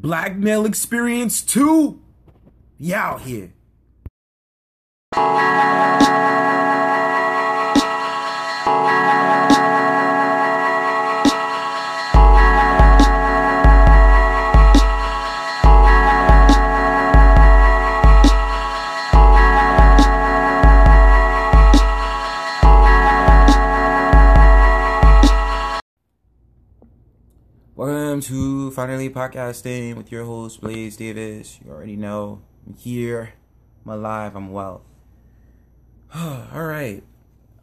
Black male experience too. Y'all here. Finally Podcasting with your host Blaze Davis. You already know I'm here. I'm alive. I'm well. All right.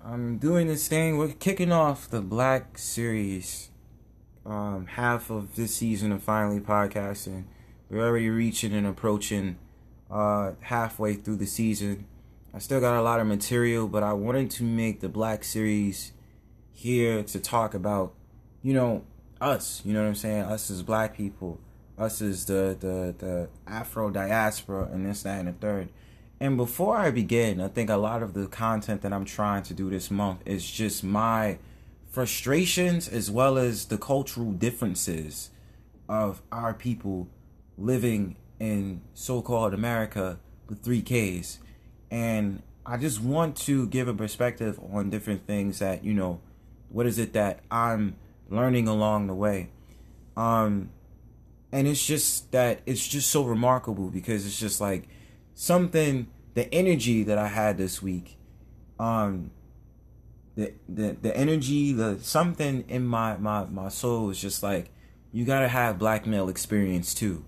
I'm doing this thing. We're kicking off the Black Series. Um, half of this season of Finally Podcasting. We're already reaching and approaching uh, halfway through the season. I still got a lot of material, but I wanted to make the Black Series here to talk about, you know, us, you know what I'm saying? Us as black people, us as the the the Afro diaspora, and this, that, and the third. And before I begin, I think a lot of the content that I'm trying to do this month is just my frustrations as well as the cultural differences of our people living in so-called America with three Ks. And I just want to give a perspective on different things that, you know, what is it that I'm learning along the way. Um, and it's just that it's just so remarkable because it's just like something the energy that I had this week, um, the the the energy, the something in my my my soul is just like you gotta have black male experience too.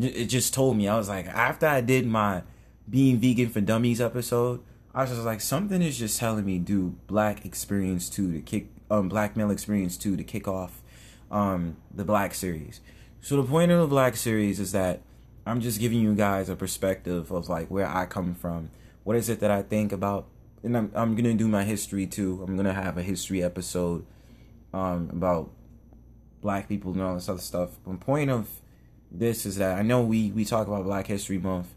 It just told me I was like after I did my being vegan for dummies episode, I was just like something is just telling me do black experience too to kick um, Black Male Experience 2 to kick off um, the Black Series. So the point of the Black Series is that I'm just giving you guys a perspective of like where I come from. What is it that I think about? And I'm, I'm gonna do my history too. I'm gonna have a history episode um, about black people and all this other stuff. The point of this is that I know we we talk about Black History Month.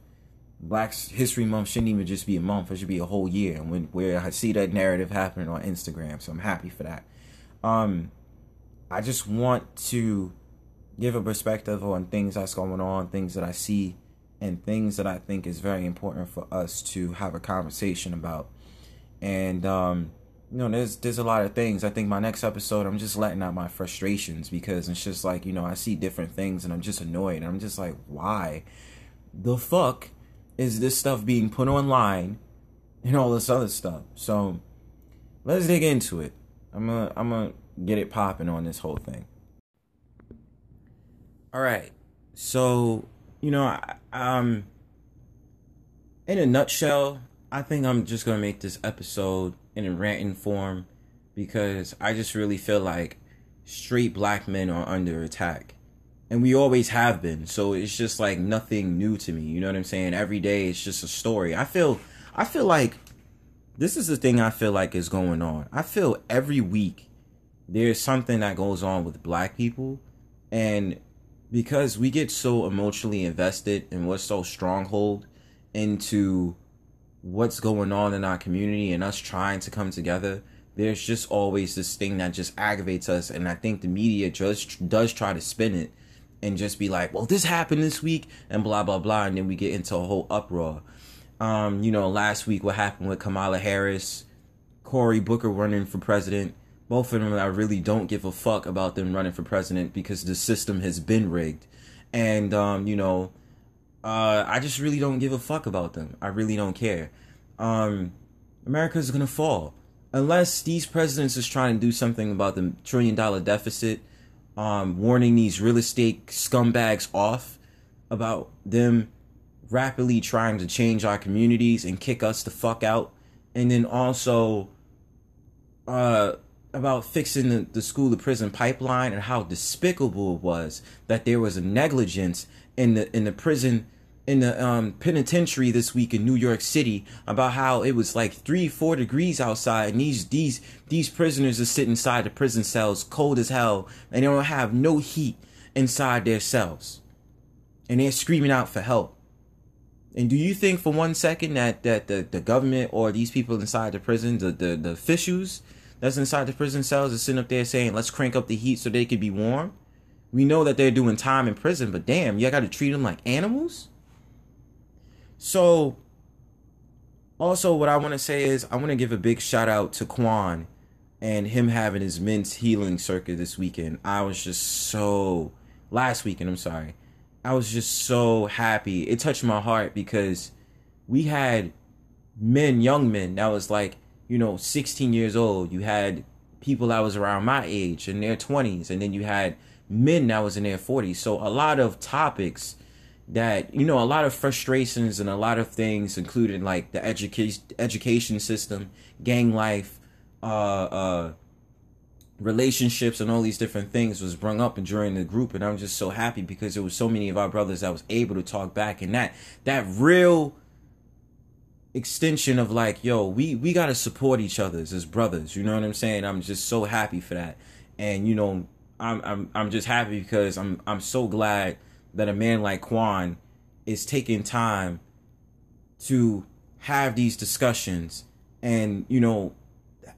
Black History Month shouldn't even just be a month; it should be a whole year. And when where I see that narrative happening on Instagram, so I'm happy for that. Um, I just want to give a perspective on things that's going on, things that I see, and things that I think is very important for us to have a conversation about. And um, you know, there's there's a lot of things. I think my next episode, I'm just letting out my frustrations because it's just like you know I see different things and I'm just annoyed. I'm just like, why the fuck is this stuff being put online and all this other stuff. So let's dig into it. I'm gonna I'm gonna get it popping on this whole thing. All right. So, you know, I, um in a nutshell, I think I'm just going to make this episode in a ranting form because I just really feel like straight black men are under attack and we always have been. So it's just like nothing new to me. You know what I'm saying? Every day it's just a story. I feel I feel like this is the thing I feel like is going on. I feel every week there's something that goes on with black people and because we get so emotionally invested and we're so stronghold into what's going on in our community and us trying to come together there's just always this thing that just aggravates us and i think the media just does try to spin it and just be like, well, this happened this week and blah blah blah, and then we get into a whole uproar. Um, you know, last week what happened with Kamala Harris, Cory Booker running for president. Both of them, I really don't give a fuck about them running for president because the system has been rigged, and um, you know, uh, I just really don't give a fuck about them. I really don't care. Um, America's gonna fall unless these presidents is trying to do something about the trillion dollar deficit um, warning these real estate scumbags off about them rapidly trying to change our communities and kick us the fuck out. And then also uh, about fixing the, the school to prison pipeline and how despicable it was that there was a negligence in the in the prison in the um, penitentiary this week in New York City about how it was like three, four degrees outside, and these these these prisoners are sitting inside the prison cells, cold as hell, and they don't have no heat inside their cells, and they're screaming out for help. And do you think for one second that that the, the government or these people inside the prison, the, the the officials that's inside the prison cells, are sitting up there saying, "Let's crank up the heat so they could be warm"? We know that they're doing time in prison, but damn, you got to treat them like animals? So, also, what I want to say is I want to give a big shout out to Quan and him having his men's healing circuit this weekend. I was just so, last weekend, I'm sorry. I was just so happy. It touched my heart because we had men, young men, that was like, you know, 16 years old. You had people that was around my age in their 20s, and then you had men that was in their 40s. So a lot of topics that you know a lot of frustrations and a lot of things including like the education education system gang life uh uh relationships and all these different things was brung up during the group and i'm just so happy because there was so many of our brothers that was able to talk back and that that real extension of like yo we we got to support each other as brothers you know what i'm saying? I'm just so happy for that. And you know i'm i'm i'm just happy because i'm i'm so glad that a man like Quan is taking time to have these discussions and you know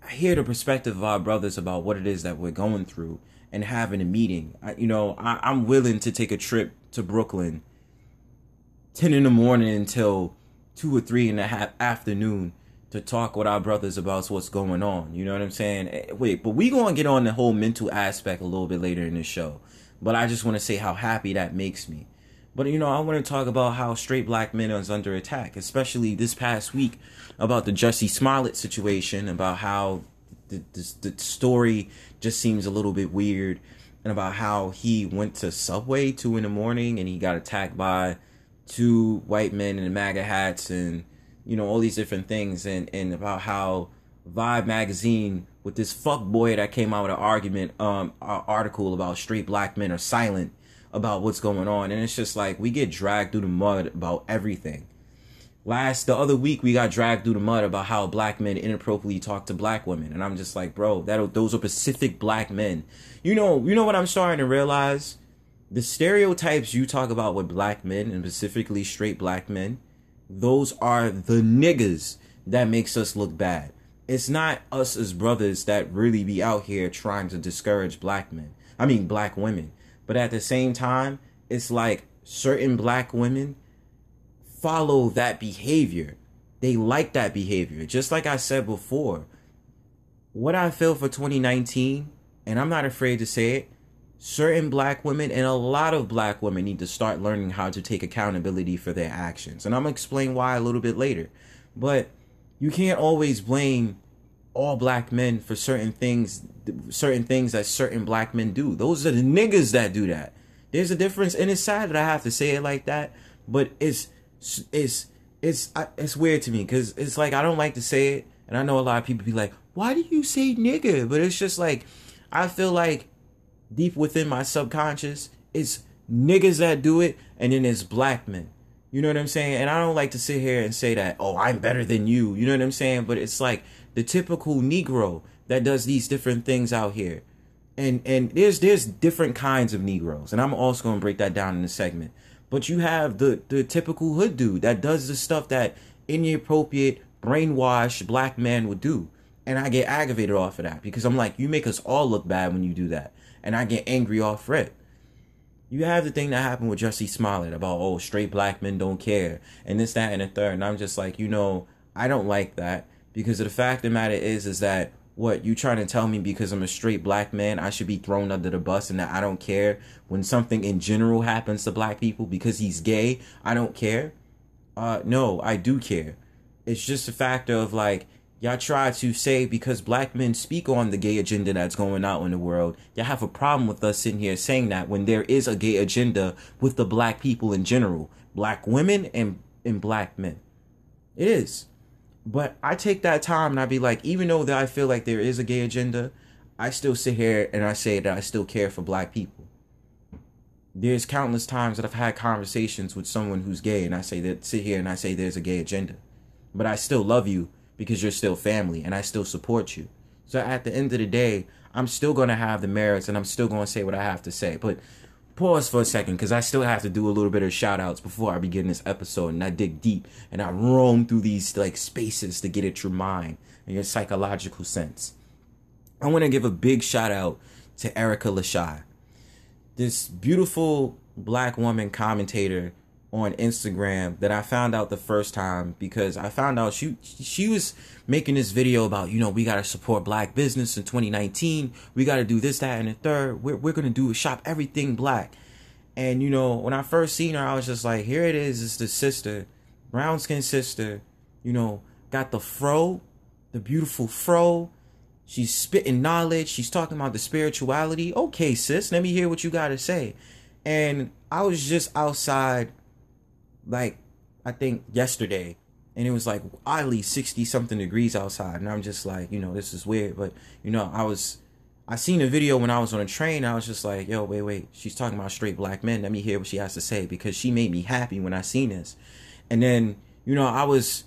hear the perspective of our brothers about what it is that we're going through and having a meeting I, you know I, i'm willing to take a trip to brooklyn 10 in the morning until two or three in the ha- afternoon to talk with our brothers about what's going on. You know what I'm saying? Eh, wait, but we gonna get on the whole mental aspect a little bit later in the show. But I just want to say how happy that makes me. But you know, I want to talk about how straight black men is under attack, especially this past week about the Jussie Smollett situation, about how the, the, the story just seems a little bit weird, and about how he went to Subway two in the morning and he got attacked by two white men in MAGA hats and you know all these different things and and about how Vibe magazine with this fuck boy that came out with an argument um article about straight black men are silent about what's going on. And it's just like we get dragged through the mud about everything. Last the other week we got dragged through the mud about how black men inappropriately talk to black women. And i'm just like bro that those are pacific black men. You know you know what i'm starting to realize? The stereotypes you talk about with black men and specifically straight black men those are the niggas that makes us look bad it's not us as brothers that really be out here trying to discourage black men. I mean, black women. But at the same time, it's like certain black women follow that behavior. They like that behavior. Just like I said before, what I feel for 2019, and I'm not afraid to say it, certain black women and a lot of black women need to start learning how to take accountability for their actions. And I'm going to explain why a little bit later. But you can't always blame all black men for certain things certain things that certain black men do. Those are the niggas that do that. There's a difference and it's sad that i have to say it like that but it's it's it's it's weird to me because it's like i don't like to say it and i know a lot of people be like why do you say nigga? But it's just like i feel like deep within my subconscious it's niggas that do it and then it's black men you know what I'm saying? And I don't like to sit here and say that, oh, I'm better than you. You know what I'm saying? But it's like the typical Negro that does these different things out here. And and there's there's different kinds of Negroes. And I'm also gonna break that down in a segment. But you have the the typical hood dude that does the stuff that inappropriate, brainwashed black man would do. And I get aggravated off of that because I'm like, you make us all look bad when you do that. And I get angry off it you have the thing that happened with Jussie Smollett about oh straight black men don't care and this that and the third and I'm just like you know I don't like that because the fact of the matter is is that what you trying to tell me because I'm a straight black man I should be thrown under the bus and that I don't care when something in general happens to black people because he's gay? I don't care. Uh no I do care. It's just a factor of like y'all try to say because black men speak on the gay agenda that's going out in the world, y'all have a problem with us sitting here saying that when there is a gay agenda with the black people in general, black women and and black men. It is. But I take that time and I be like, even though that I feel like there is a gay agenda, I still sit here and I say that I still care for black people. There's countless times that I've had conversations with someone who's gay and I say that sit here and I say there's a gay agenda. But I still love you because you're still family and I still support you. So at the end of the day, I'm still going to have the merits and I'm still going to say what I have to say. But pause for a second because I still have to do a little bit of shout outs before I begin this episode and I dig deep and I roam through these like spaces to get at your mind and your psychological sense. I want to give a big shout out to Erica Lashai. this beautiful black woman commentator on Instagram that I found out the first time because I found out she she was making this video about you know we gotta support black business in 2019 we gotta do this that and the third. We're we're gonna do shop everything black. And you know when I first seen her I was just like here it is. It's the sister brown skin sister you know got the fro the beautiful fro. She's spitting knowledge. She's talking about the spirituality. Okay sis let me hear what you gotta say. And I was just outside like I think yesterday, and it was like oddly sixty something degrees outside, and I'm just like, you know, this is weird, but you know, I was. I seen a video when I was on a train. I was just like, yo, wait, wait. She's talking about straight black men. Let me hear what she has to say because she made me happy when I seen this. And then, you know, I was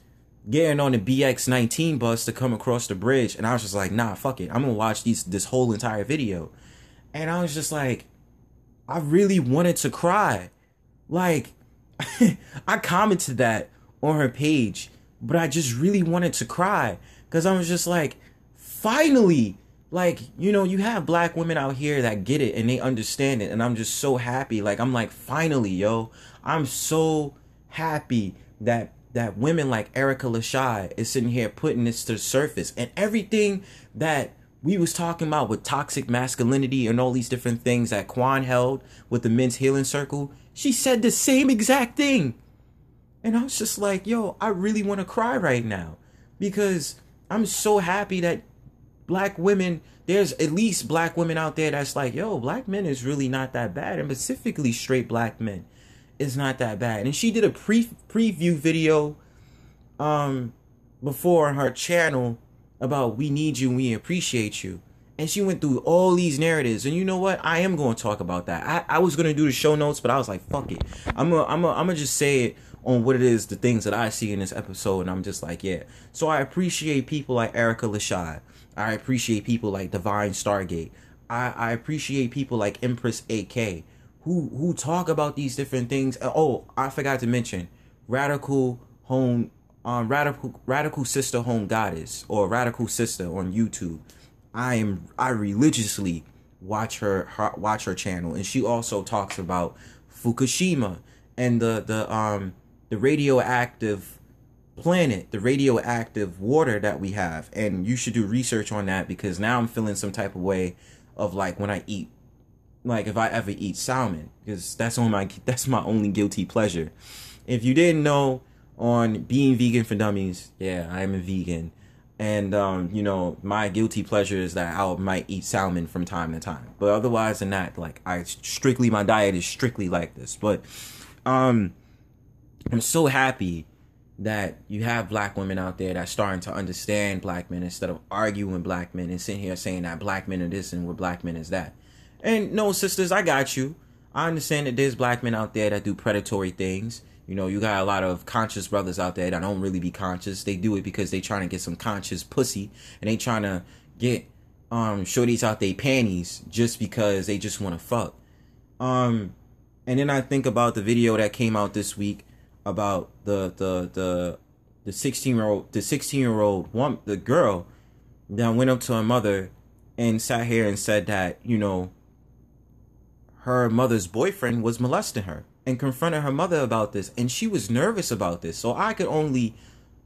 getting on the BX19 bus to come across the bridge, and I was just like, nah, fuck it. I'm gonna watch these this whole entire video. And I was just like, I really wanted to cry. Like, I commented that on her page, but I just really wanted to cry because I was just like, finally, like, you know, you have black women out here that get it and they understand it. And I'm just so happy. Like, I'm like, finally, yo, I'm so happy that that women like Erica Lashai is sitting here putting this to the surface and everything that we was talking about with toxic masculinity and all these different things that Quan held with the men's healing circle she said the same exact thing. And I was just like, yo, I really want to cry right now because I'm so happy that black women, there's at least black women out there that's like, yo, black men is really not that bad. And specifically straight black men is not that bad. And she did a pre preview video um before on her channel about we need you, we appreciate you and she went through all these narratives. And you know what? I am going to talk about that. I, I was going to do the show notes but i was like fuck it. I'm gonna I'm gonna, I'm gonna just say it on what it is the things that i see in this episode and i'm just like yeah. So i appreciate people like erica lashai i appreciate people like divine stargate. I i appreciate people like empress ak who who talk about these different things. Oh i forgot to mention radical home um radical radical sister home goddess or radical sister on youtube I am I religiously watch her, her watch her channel, and she also talks about Fukushima and the the um the radioactive planet, the radioactive water that we have, and you should do research on that because now I'm feeling some type of way of like when I eat, like if I ever eat salmon, because that's on my that's my only guilty pleasure. If you didn't know, on being vegan for dummies, yeah, I am a vegan and um, you know my guilty pleasure is that I might eat salmon from time to time, but otherwise than that, like I strictly my diet is strictly like this. But um, I'm so happy that you have black women out there that's starting to understand black men instead of arguing black men and sitting here saying that black men are this and what black men is that. And no, sisters, I got you. I understand that there's black men out there that do predatory things you know, you got a lot of conscious brothers out there that don't really be conscious. They do it because they trying to get some conscious pussy and they trying to get um shorties out their panties just because they just want to fuck. Um and then I think about the video that came out this week about the the the the 16 year old the 16 year old one the girl that went up to her mother and sat here and said that, you know, her mother's boyfriend was molesting her and confronted her mother about this and she was nervous about this. So i could only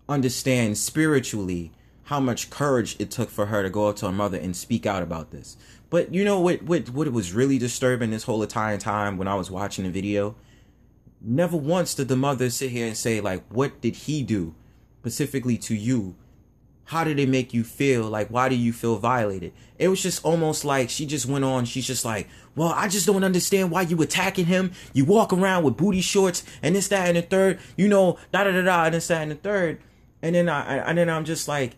understand spiritually how much courage it took for her to go up to her mother and speak out about this. But you know what what what was really disturbing this whole entire time when i was watching the video? Never once did the mother sit here and say like what did he do specifically to you how did it make you feel? Like, why do you feel violated? It was just almost like she just went on. She's just like, well, I just don't understand why you attacking him. You walk around with booty shorts and this, that, and the third, you know, da da da da, and this, that, and the third. And then I, and then I'm just like,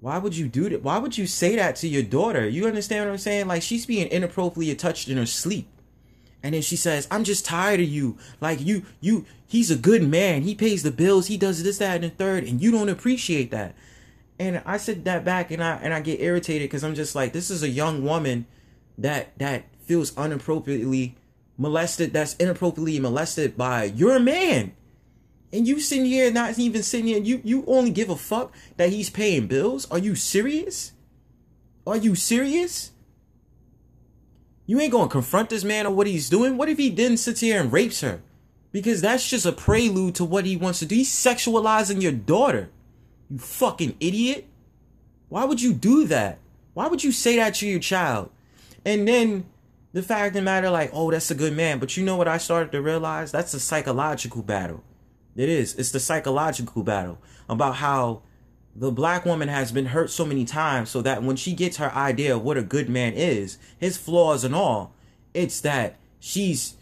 why would you do that? Why would you say that to your daughter? You understand what I'm saying? Like, she's being inappropriately touched in her sleep. And then she says, I'm just tired of you. Like you, you, he's a good man. He pays the bills. He does this, that, and the third. And you don't appreciate that. And I sit that back and I and I get irritated because I'm just like, this is a young woman that that feels inappropriately molested, that's inappropriately molested by your man. And you sitting here not even sitting here, you you only give a fuck that he's paying bills? Are you serious? Are you serious? You ain't gonna confront this man on what he's doing. What if he then sits here and rapes her? Because that's just a prelude to what he wants to do. He's sexualizing your daughter. You fucking idiot. Why would you do that? Why would you say that to your child? And then the fact of the matter, like, oh, that's a good man. But you know what I started to realize? That's a psychological battle. It is. It's the psychological battle about how the black woman has been hurt so many times so that when she gets her idea of what a good man is, his flaws and all, it's that she's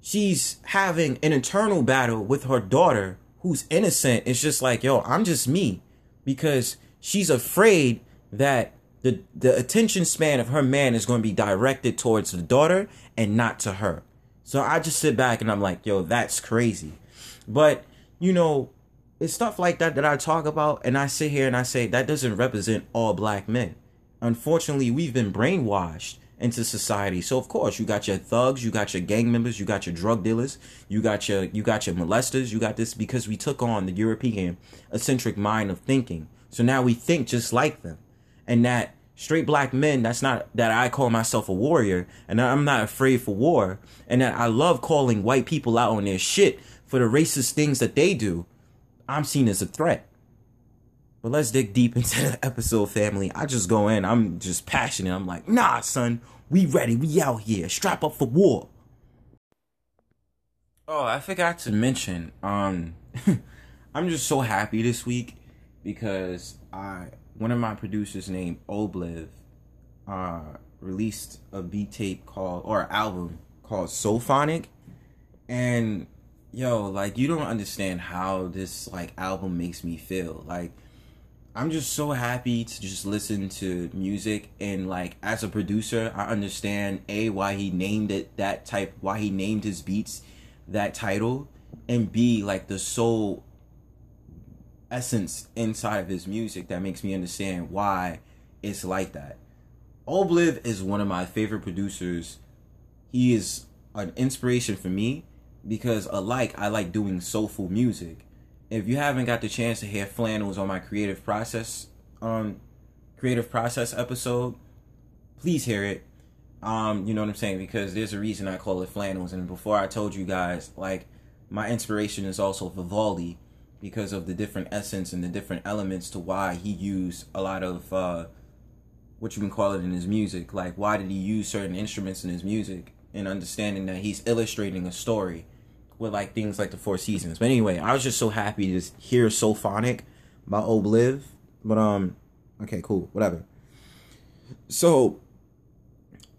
she's having an internal battle with her daughter who's innocent. It's just like, yo, I'm just me. Because she's afraid that the the attention span of her man is going to be directed towards the daughter and not to her. So I just sit back and I'm like, yo, that's crazy. But you know, it's stuff like that that I talk about, and I sit here and I say that doesn't represent all black men. Unfortunately, we've been brainwashed into society. So of course, you got your thugs, you got your gang members, you got your drug dealers, you got your you got your molesters, you got this because we took on the European eccentric mind of thinking. So now we think just like them and that straight black men that's not that I call myself a warrior and I'm not afraid for war and that I love calling white people out on their shit for the racist things that they do I'm seen as a threat but let's dig deep into the episode family. I just go in I'm just passionate. I'm like nah son we ready we out here. Strap up for war. Oh I forgot to mention um I'm just so happy this week because I one of my producers named Obliv uh, released a beat tape called or album called Soulphonic, and yo, like you don't understand how this like album makes me feel. Like I'm just so happy to just listen to music and like as a producer, I understand a why he named it that type, why he named his beats that title, and b like the soul essence inside of his music that makes me understand why it's like that. Obliv is one of my favorite producers. He is an inspiration for me because alike I like doing soulful music. If you haven't got the chance to hear flannels on my creative process um creative process episode, please hear it. Um, you know what I'm saying? Because there's a reason I call it flannels. And before I told you guys, like my inspiration is also Vivaldi because of the different essence and the different elements to why he used a lot of uh, what you can call it in his music. Like, why did he use certain instruments in his music? And understanding that he's illustrating a story with like things like the Four Seasons. But anyway, I was just so happy to hear Soulphonic by Obliv. But um, okay, cool, whatever. So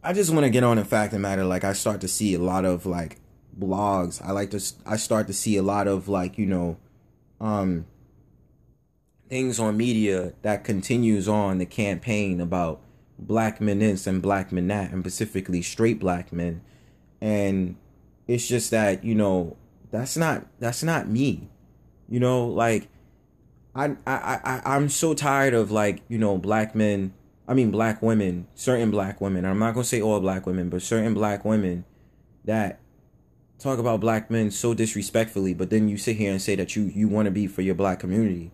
I just want to get on the fact the matter. Like, I start to see a lot of like blogs. I like to. I start to see a lot of like you know um, things on media that continues on the campaign about black men this and black men that, and specifically straight black men. And it's just that, you know, that's not that's not me. You know, like I I I I'm so tired of like, you know, black men I mean black women, certain black women. I'm not gonna say all black women, but certain black women that talk about black men so disrespectfully, but then you sit here and say that you you want to be for your black community,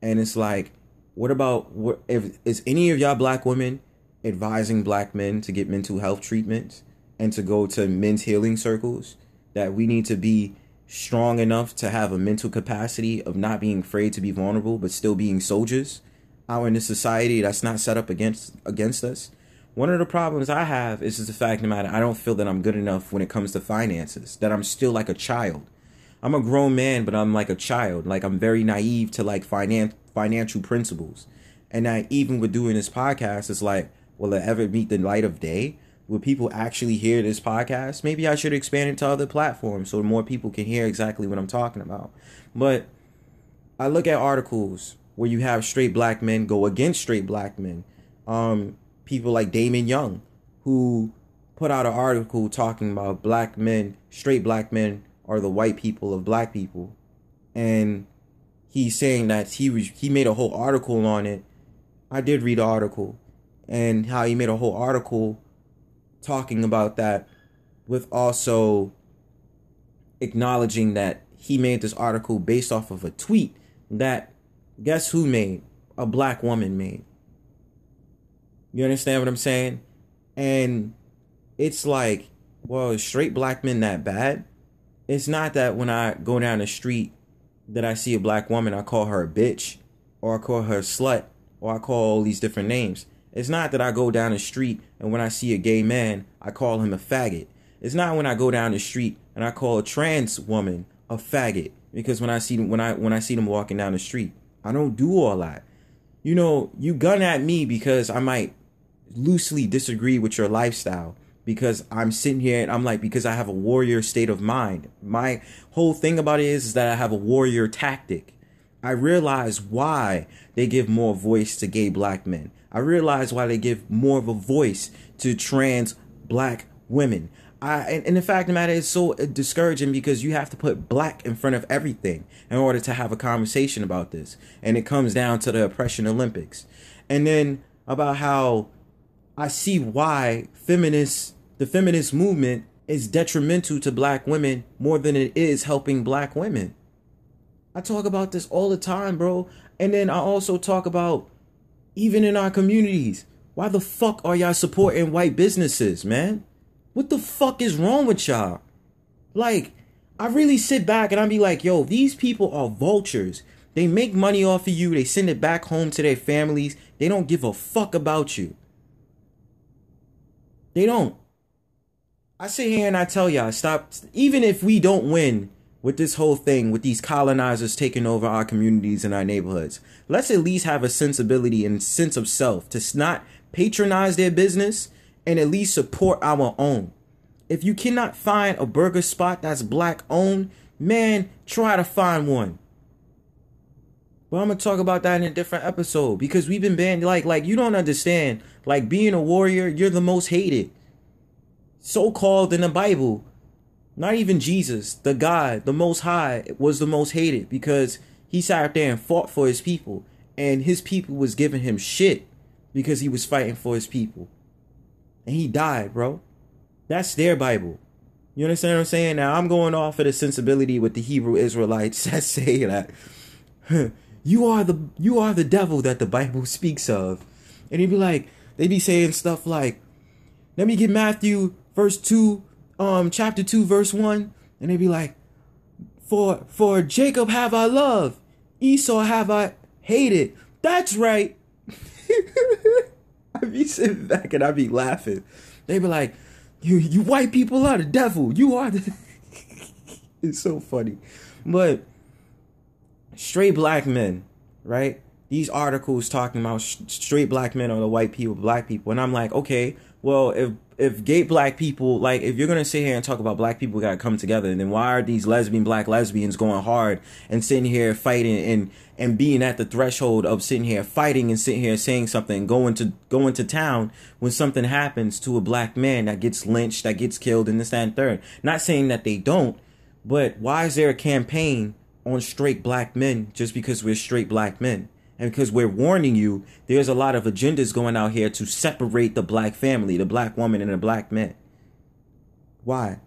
and it's like, what about what if is any of y'all black women advising black men to get mental health treatments and to go to men's healing circles? That we need to be strong enough to have a mental capacity of not being afraid to be vulnerable, but still being soldiers out in a society that's not set up against against us one of the problems I have is just the fact no matter I don't feel that I'm good enough when it comes to finances. That I'm still like a child. I'm a grown man, but I'm like a child. Like I'm very naive to like finan- financial principles. And that even with doing this podcast, it's like, will it ever meet the light of day? Will people actually hear this podcast? Maybe I should expand it to other platforms so more people can hear exactly what I'm talking about. But I look at articles where you have straight black men go against straight black men. Um, people like Damon Young, who put out an article talking about black men, straight black men, are the white people of black people, and he's saying that he was he made a whole article on it. I did read the article, and how he made a whole article talking about that, with also acknowledging that he made this article based off of a tweet that guess who made a black woman made you understand what I'm saying? And it's like, well, is straight black men that bad? It's not that when I go down the street that I see a black woman, I call her a bitch, or I call her a slut, or I call all these different names. It's not that I go down the street and when I see a gay man, I call him a faggot. It's not when I go down the street and I call a trans woman a faggot because when I see them when I when I see them walking down the street, I don't do all that. You know, you gun at me because I might loosely disagree with your lifestyle because I'm sitting here and I'm like because I have a warrior state of mind. My whole thing about it is, is that I have a warrior tactic. I realize why they give more voice to gay black men. I realize why they give more of a voice to trans black women. I, and, and the fact of the matter is so discouraging because you have to put black in front of everything in order to have a conversation about this. And it comes down to the oppression Olympics. And then about how I see why feminists, the feminist movement is detrimental to black women more than it is helping black women. I talk about this all the time, bro. And then I also talk about even in our communities. Why the fuck are y'all supporting white businesses, man? What the fuck is wrong with y'all? Like, I really sit back and I be like, yo, these people are vultures. They make money off of you, they send it back home to their families. They don't give a fuck about you. They don't. I sit here and I tell y'all, stop. Even if we don't win with this whole thing, with these colonizers taking over our communities and our neighborhoods, let's at least have a sensibility and sense of self to not patronize their business and at least support our own. If you cannot find a burger spot that's black owned, man, try to find one. But I'm gonna talk about that in a different episode because we've been banned. Like, like you don't understand. Like being a warrior, you're the most hated. So called in the Bible, not even Jesus, the God, the Most High, was the most hated because he sat out there and fought for his people, and his people was giving him shit because he was fighting for his people and he died, bro. That's their Bible. You understand what I'm saying? Now I'm going off of the sensibility with the Hebrew Israelites that say that you are the you are the devil that the Bible speaks of. And he'd be like, they'd be saying stuff like, let me get Matthew verse two, um, chapter two, verse one, and they'd be like, For for Jacob have I loved, Esau have I hated. That's right. I be sitting back and I be laughing. They be like, "You you white people are the devil. You are the." it's so funny, but straight black men, right? These articles talking about straight black men are the white people, black people, and I'm like, okay, well, if if gay black people like if you're gonna sit here and talk about black people gotta come together, then why are these lesbian black lesbians going hard and sitting here fighting and and being at the threshold of sitting here fighting and sitting here saying something, going to going to town when something happens to a black man that gets lynched, that gets killed, and this that, and third. Not saying that they don't, but why is there a campaign on straight black men just because we're straight black men? And because we're warning you, there's a lot of agendas going out here to separate the black family, the black woman, and the black man. Why?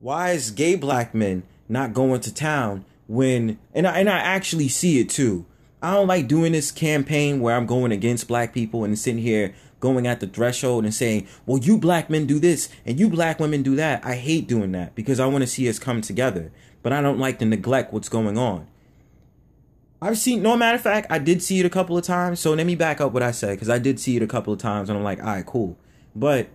Why is gay black men not going to town when and I and I actually see it too. I don't like doing this campaign where I'm going against black people and sitting here going at the threshold and saying, "Well, you black men do this and you black women do that." I hate doing that because I want to see us come together, but I don't like to neglect what's going on. I've seen, no matter of fact, I did see it a couple of times. So let me back up what I said because I did see it a couple of times and I'm like, all right, cool. But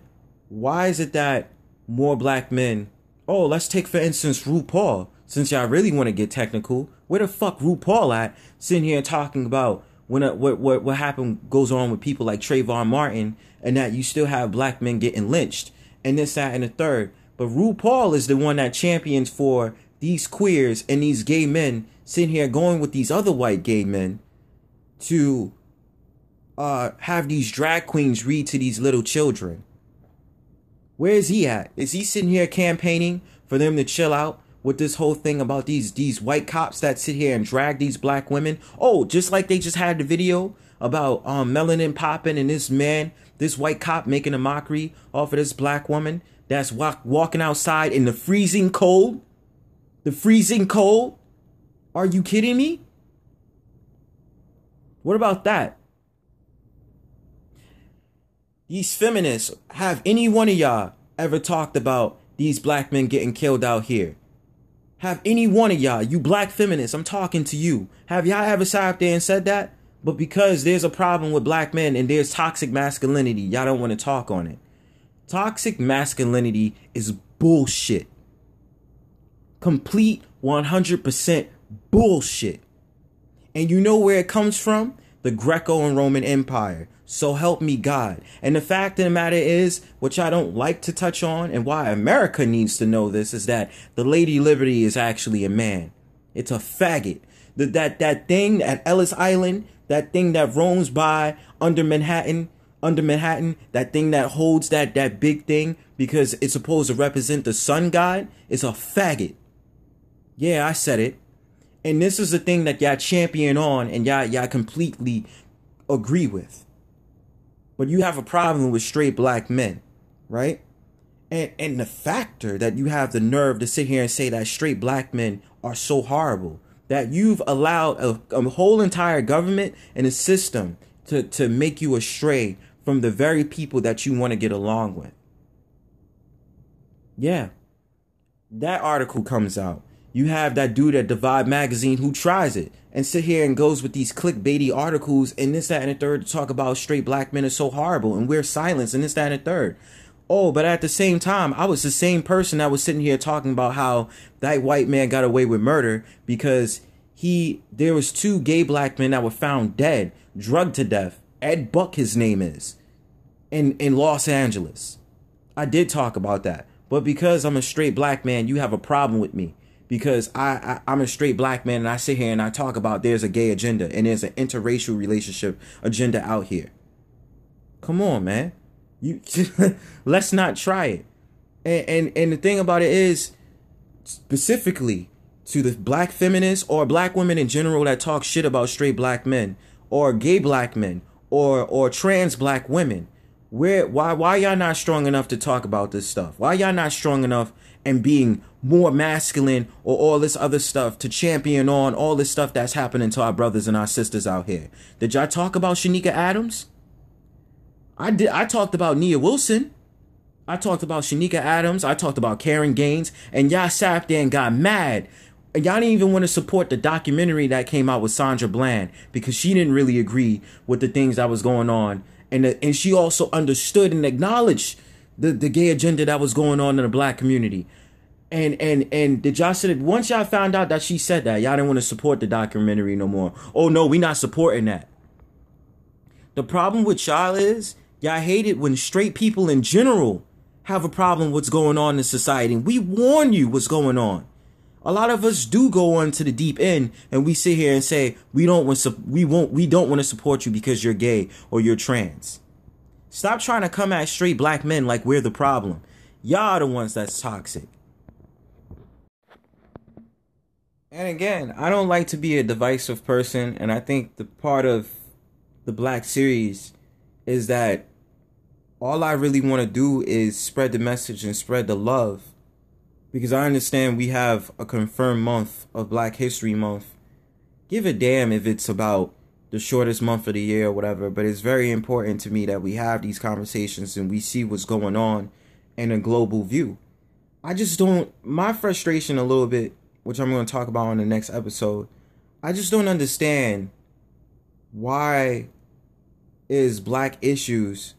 why is it that more black men, oh, let's take for instance RuPaul, since y'all really want to get technical, where the fuck RuPaul at sitting here talking about when a, what what what happened goes on with people like Trayvon Martin and that you still have black men getting lynched and this that and the third. But RuPaul is the one that champions for these queers and these gay men sitting here going with these other white gay men to uh, have these drag queens read to these little children. Where is he at? Is he sitting here campaigning for them to chill out with this whole thing about these these white cops that sit here and drag these black women? Oh, just like they just had the video about um melanin popping and this man, this white cop making a mockery off of this black woman that's walk, walking outside in the freezing cold the freezing cold? Are you kidding me? What about that? these feminists, have any one of y'all ever talked about these black men getting killed out here? Have any one of y'all, you black feminists, I'm talking to you. Have y'all ever sat up there and said that? But because there's a problem with black men and there's toxic masculinity, y'all don't want to talk on it. Toxic masculinity is bullshit. Complete 100% bullshit. And you know where it comes from? The Greco and Roman Empire. So help me God. And the fact of the matter is, which I don't like to touch on, and why America needs to know this, is that the Lady Liberty is actually a man. It's a faggot. The, that that thing at Ellis Island, that thing that roams by under Manhattan, under Manhattan, that thing that holds that that big thing because it's supposed to represent the sun god, is a faggot. Yeah, I said it. And this is the thing that y'all champion on and y'all y'all completely agree with. But you have a problem with straight black men, right? And and the factor that you have the nerve to sit here and say that straight black men are so horrible that you've allowed a, a whole entire government and a system to, to make you astray from the very people that you want to get along with. Yeah. That article comes out you have that dude at Divide Magazine who tries it and sit here and goes with these clickbaity articles and this, that, and the third to talk about straight black men are so horrible and we're silenced and this, that, and the third. Oh, but at the same time, I was the same person that was sitting here talking about how that white man got away with murder because he there was two gay black men that were found dead, drugged to death. Ed Buck, his name is, in in Los Angeles. I did talk about that, but because I'm a straight black man, you have a problem with me because I, I am a straight black man and I sit here and I talk about there's a gay agenda and there's an interracial relationship agenda out here. Come on, man. You let's not try it. And, and and the thing about it is specifically to the black feminists or black women in general that talk shit about straight black men or gay black men or or trans black women. Where why why y'all not strong enough to talk about this stuff? Why y'all not strong enough and being more masculine or all this other stuff to champion on all this stuff that's happening to our brothers and our sisters out here. Did y'all talk about Shanika Adams? I did I talked about Nia Wilson. I talked about Shanika Adams. I talked about Korryn Gaines. And y'all sat there and got mad. And y'all didn't even want to support the documentary that came out with Sandra Bland because she didn't really agree with the things that was going on. And, the, and she also understood and acknowledged the, the gay agenda that was going on in the black community. And and and did y'all said once y'all found out that she said that, y'all didn't want to support the documentary no more. Oh no, we not supporting that. The problem with y'all is y'all hate it when straight people in general have a problem what's going on in society. We warn you what's going on. A lot of us do go on to the deep end and we sit here and say we don't want we won't we don't want to support you because you're gay or you're trans. Stop trying to come at straight black men like we're the problem. Y'all are the ones that's toxic. And again, I don't like to be a divisive person, and I think the part of the Black series is that all I really want to do is spread the message and spread the love. Because I understand we have a confirmed month of Black History Month. Give a damn if it's about the shortest month of the year or whatever, but it's very important to me that we have these conversations and we see what's going on in a global view. I just don't, my frustration a little bit, which I'm going to talk about on the next episode, I just don't understand why is black issues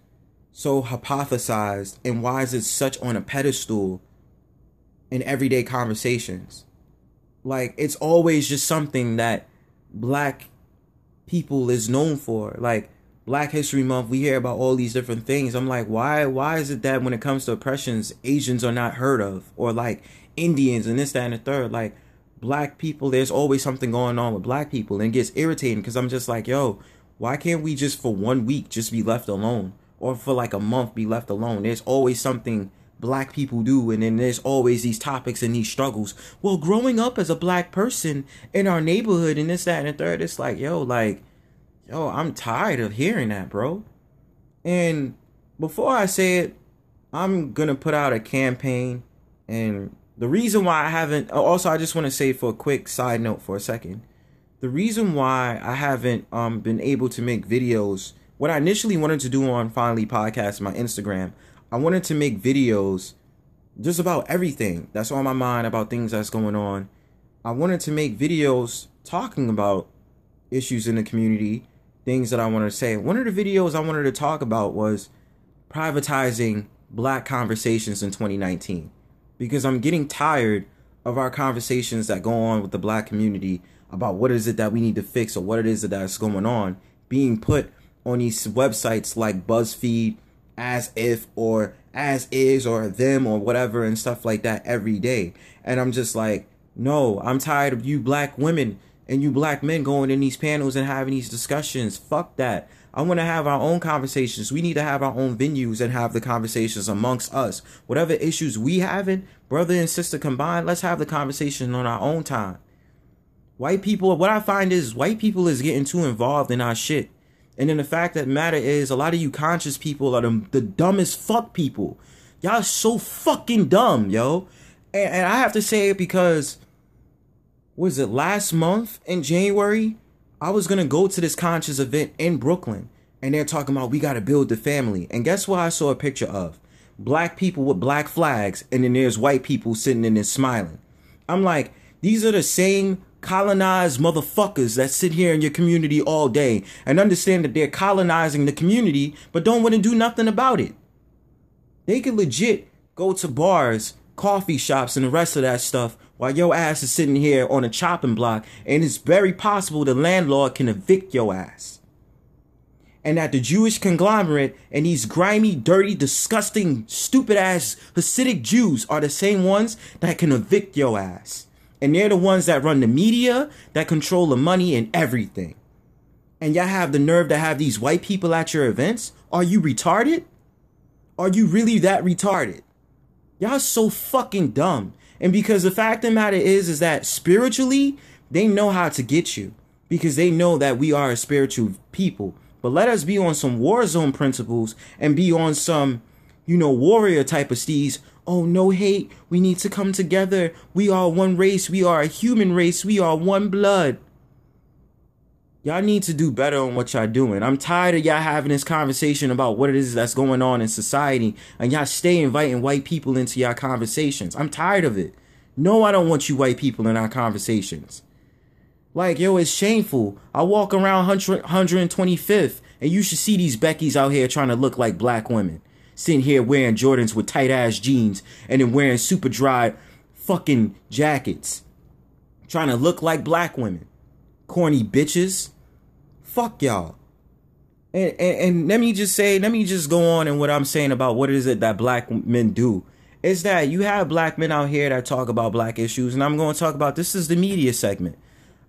so hypothesized and why is it such on a pedestal in everyday conversations? Like, it's always just something that black people is known for. Like Black History Month, we hear about all these different things. I'm like, why why is it that when it comes to oppressions, Asians are not heard of? Or like Indians and this, that, and the third. Like black people, there's always something going on with black people. And it gets irritating because I'm just like, yo, why can't we just for one week just be left alone? Or for like a month be left alone? There's always something black people do and then there's always these topics and these struggles. Well growing up as a black person in our neighborhood and this that and the third it's like yo like yo i'm tired of hearing that bro. And before i say it i'm gonna put out a campaign and the reason why i haven't also i just want to say for a quick side note for a second the reason why i haven't um been able to make videos what I initially wanted to do on Finally Podcast, my Instagram, I wanted to make videos just about everything that's on my mind about things that's going on. I wanted to make videos talking about issues in the community, things that I wanted to say. One of the videos I wanted to talk about was privatizing black conversations in 2019 because I'm getting tired of our conversations that go on with the black community about what is it that we need to fix or what it is that's going on being put on these websites like BuzzFeed as if or as is or them or whatever and stuff like that every day. And I'm just like, no, I'm tired of you black women and you black men going in these panels and having these discussions. Fuck that. I want to have our own conversations. We need to have our own venues and have the conversations amongst us. Whatever issues we having, brother and sister combined, let's have the conversation on our own time. White people, what I find is white people is getting too involved in our shit. And then the fact that matter is a lot of you conscious people are the, the dumbest fuck people. Y'all so fucking dumb, yo. And, and I have to say it because was it last month in January? I was gonna go to this conscious event in Brooklyn, and they're talking about we gotta build the family. And guess what I saw a picture of? Black people with black flags, and then there's white people sitting in there smiling. I'm like, these are the same colonized motherfuckers that sit here in your community all day and understand that they're colonizing the community, but don't want to do nothing about it. They could legit go to bars, coffee shops, and the rest of that stuff while your ass is sitting here on a chopping block, and it's very possible the landlord can evict your ass. And that the Jewish conglomerate and these grimy, dirty, disgusting, stupid ass Hasidic Jews are the same ones that can evict your ass. And they're the ones that run the media, that control the money and everything. And y'all have the nerve to have these white people at your events? Are you retarded? Are you really that retarded? Y'all so fucking dumb. And because the fact of the matter is, is that spiritually, they know how to get you because they know that we are a spiritual people. But let us be on some war zone principles and be on some, you know, warrior type of steeds. Oh, no hate. We need to come together. We are one race. We are a human race. We are one blood. Y'all need to do better on what y'all doing. I'm tired of y'all having this conversation about what it is that's going on in society and y'all stay inviting white people into y'all conversations. I'm tired of it. No, I don't want you white people in our conversations. Like, yo, it's shameful. I walk around 100, 125th and you should see these Beckys out here trying to look like black women. Sitting here wearing Jordans with tight ass jeans and then wearing Superdry fucking jackets. Trying to look like black women corny bitches. Fuck y'all. And, and, and let me just say, let me just go on and what I'm saying about what is it that black men do. Is that you have black men out here that talk about black issues, and I'm going to talk about this is the media segment.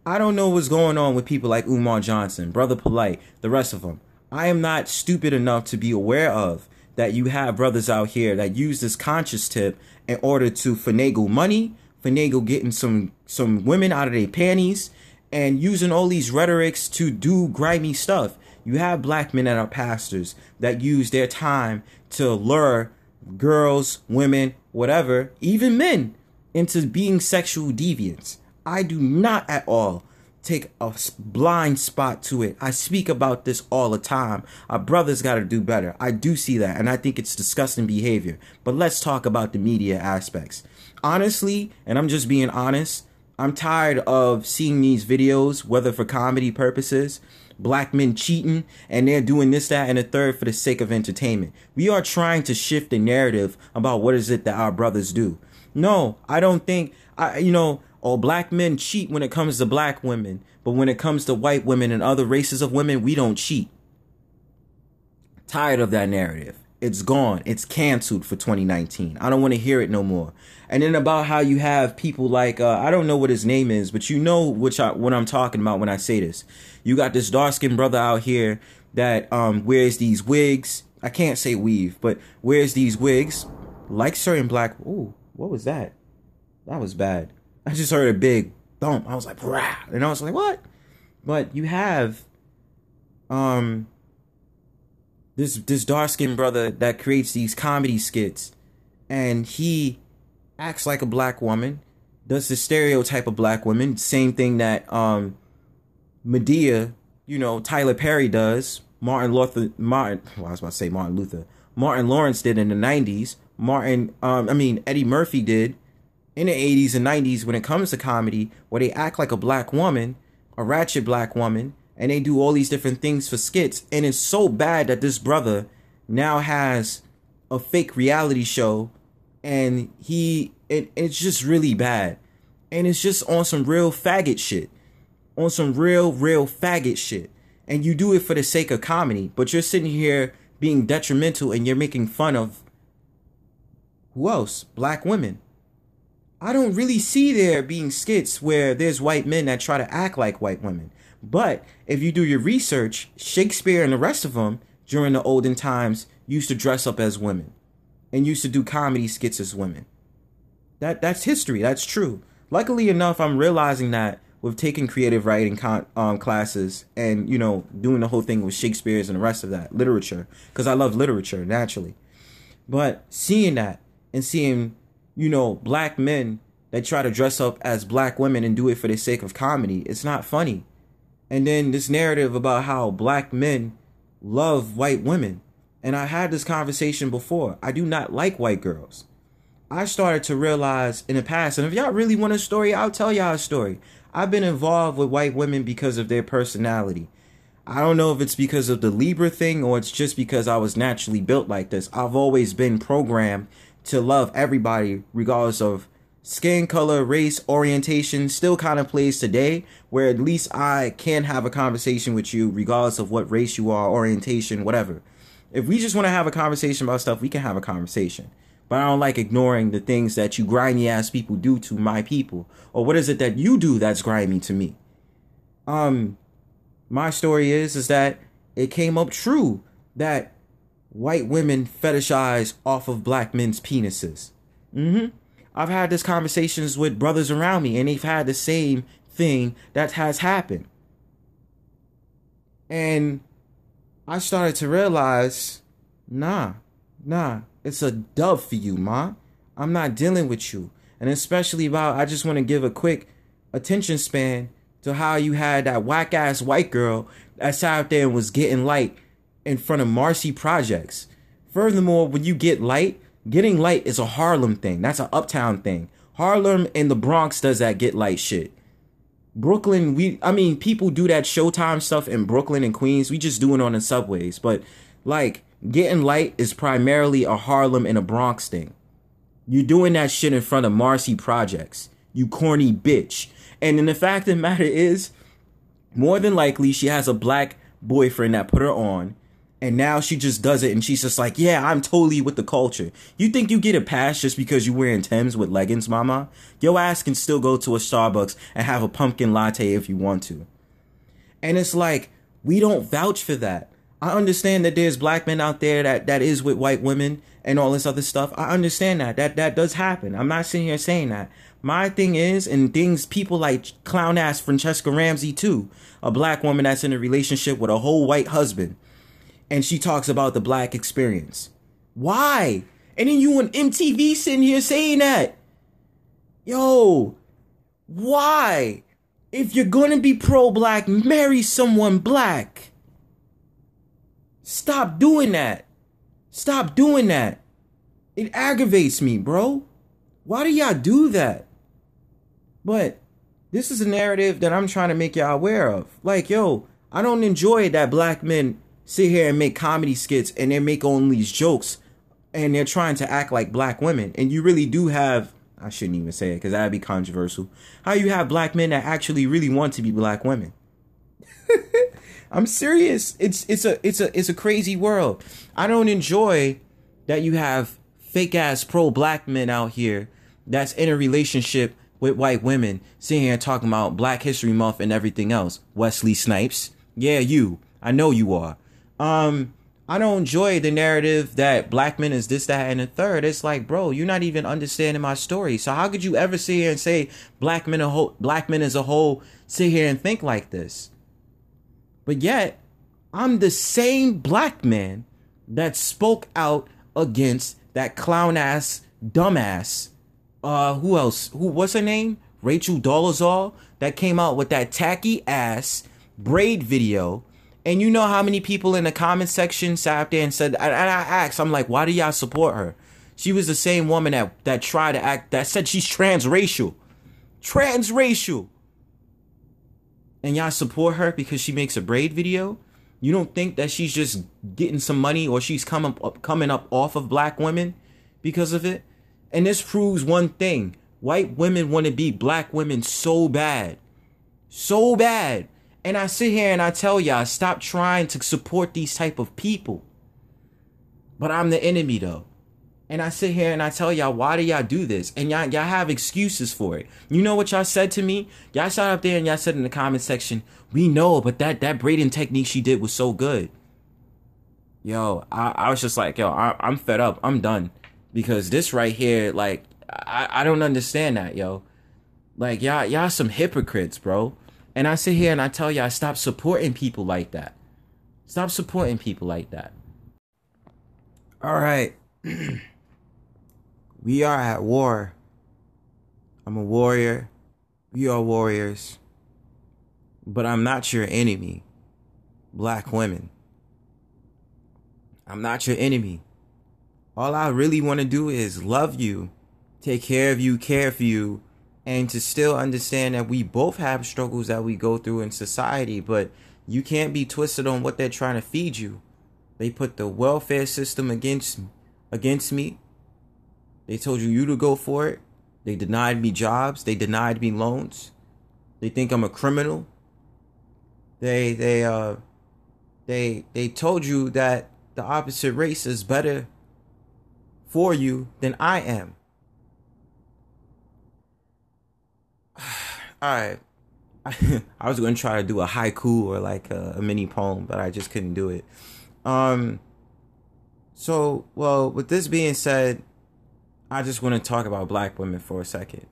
I don't know what's going on with people like Umar Johnson, Brother Polight, the rest of them. I am not stupid enough to be aware of that you have brothers out here that use this conscious tip in order to finagle money, finagle getting some some women out of their panties, and using all these rhetorics to do grimy stuff. You have black men that are pastors that use their time to lure girls, women, whatever, even men into being sexual deviants. I do not at all take a blind spot to it. I speak about this all the time. Our brothers got to do better. I do see that, and I think it's disgusting behavior. But let's talk about the media aspects. Honestly, and I'm just being honest, I'm tired of seeing these videos, whether for comedy purposes, black men cheating, and they're doing this, that, and a third for the sake of entertainment. We are trying to shift the narrative about what is it that our brothers do. No, I don't think I you know, all black men cheat when it comes to black women, but when it comes to white women and other races of women, we don't cheat. Tired of that narrative. It's gone. It's canceled for 2019. I don't want to hear it no more. And then about how you have people like uh, I don't know what his name is, but you know which I, what I'm talking about when I say this. You got this dark skinned brother out here that um, wears these wigs. I can't say weave, but wears these wigs like certain black. Ooh, what was that? That was bad. I just heard a big thump. I was like, Rah! and I was like, what? But you have um this this dark skinned brother that creates these comedy skits and he acts like a black woman does the stereotype of black women same thing that um Madea you know Tyler Perry does Martin Luther Martin well, I was about to say Martin Luther. Martin Lawrence did in the 90s. Martin um I mean Eddie Murphy did in the 80s and 90s when it comes to comedy where they act like a black woman, a ratchet black woman, and they do all these different things for skits. And it's so bad that this brother now has a fake reality show and he it, it's just really bad. And it's just on some real faggot shit. On some real real faggot shit. And you do it for the sake of comedy but you're sitting here being detrimental and you're making fun of who else? Black women i don't really see there being skits where there's white men that try to act like white women but if you do your research shakespeare and the rest of them during the olden times used to dress up as women and used to do comedy skits as women. That that's history. That's true. Luckily enough, I'm realizing that with taking creative writing con- um, classes and you know doing the whole thing with Shakespeare's and the rest of that literature because I love literature naturally. But seeing that and seeing you know black men that try to dress up as black women and do it for the sake of comedy, it's not funny. And then this narrative about how black men love white women and I had this conversation before. I do not like white girls. I started to realize in the past, and if y'all really want a story, I'll tell y'all a story. I've been involved with white women because of their personality. I don't know if it's because of the Libra thing or it's just because I was naturally built like this. I've always been programmed to love everybody, regardless of skin color, race, orientation. Still kind of plays today, where at least I can have a conversation with you, regardless of what race you are, orientation, whatever. If we just want to have a conversation about stuff, we can have a conversation. But I don't like ignoring the things that you grimy ass people do to my people. Or what is it that you do that's grimy to me? Um my story is is that it came up true that white women fetishize off of black men's penises. Mm-hmm. I've had these conversations with brothers around me and they've had the same thing that has happened. And I started to realize, nah, nah, it's a dub for you, ma. I'm not dealing with you. And especially about, I just want to give a quick attention span to how you had that whack ass white girl that sat out there and was getting light in front of Marcy Projects. Furthermore, when you get light, getting light is a Harlem thing. That's an uptown thing. Harlem and the Bronx does that get light shit. Brooklyn, we I mean, people do that Showtime stuff in Brooklyn and Queens. We just do it on the subways, but like getting light is primarily a Harlem and a Bronx thing. You're doing that shit in front of Marcy Projects, you corny bitch. And then the fact of the matter is, more than likely, she has a black boyfriend that put her on and now she just does it and she's just like, yeah, I'm totally with the culture. You think you get a pass just because you wearing Timbs with leggings, mama? Your ass can still go to a Starbucks and have a pumpkin latte if you want to. And it's like, we don't vouch for that. I understand that there's black men out there that, that is with white women and all this other stuff. I understand that. That that does happen. I'm not sitting here saying that. My thing is, and things people like clown ass Franchesca Ramsey too, a black woman that's in a relationship with a whole white husband and she talks about the black experience. Why? And then you on MTV sitting here saying that. Yo, why? If you're gonna be pro black, marry someone black. Stop doing that. Stop doing that. It aggravates me, bro. Why do y'all do that? But this is a narrative that I'm trying to make y'all aware of. Like, yo, I don't enjoy that black men sit here and make comedy skits and they make all these jokes and they're trying to act like black women. And you really do have, I shouldn't even say it because that'd be controversial. How you have black men that actually really want to be black women. I'm serious. It's it's a it's a it's a crazy world. I don't enjoy that you have fake ass pro black men out here that's in a relationship with white women sitting here talking about Black History Month and everything else. Wesley Snipes. Yeah, you. I know you are. Um, I don't enjoy the narrative that black men is this, that, and a third. It's like, bro, you're not even understanding my story. So how could you ever sit here and say black men a whole, black men as a whole sit here and think like this? But yet, I'm the same black man that spoke out against that clown ass, dumbass. Uh, who else? Who? What's her name? Rachel Dolezal that came out with that tacky ass braid video And you know how many people in the comment section sat there and said, and I asked, I'm like, why do y'all support her? She was the same woman that that tried to act that said she's transracial. Transracial. And y'all support her because she makes a braid video? You don't think that she's just getting some money or she's coming up coming up off of black women because of it? And this proves one thing. White women want to be black women so bad. So bad. And I sit here and I tell y'all, stop trying to support these type of people. But I'm the enemy though. And I sit here and I tell y'all, why do y'all do this? And y'all, y'all have excuses for it. You know what y'all said to me? Y'all sat up there and y'all said in the comment section, we know, but that, that braiding technique she did was so good. Yo, I, I was just like, yo, I, I'm fed up. I'm done. Because this right here, like, I, I don't understand that, yo. Like, y'all, y'all some hypocrites, bro. And I sit here and I tell y'all, stop supporting people like that. Stop supporting people like that. All right. We are at war. I'm a warrior. We are warriors. But I'm not your enemy, black women. I'm not your enemy. All I really want to do is love you, take care of you, care for you, and to still understand that we both have struggles that we go through in society, but you can't be twisted on what they're trying to feed you. They put the welfare system against against me. They told you you to go for it. They denied me jobs. They denied me loans. They think I'm a criminal. They they uh they they told you that the opposite race is better for you than I am. All right. I was going to try to do a haiku or like a, a mini poem, but I just couldn't do it. Um so, well, with this being said, I just want to talk about black women for a second.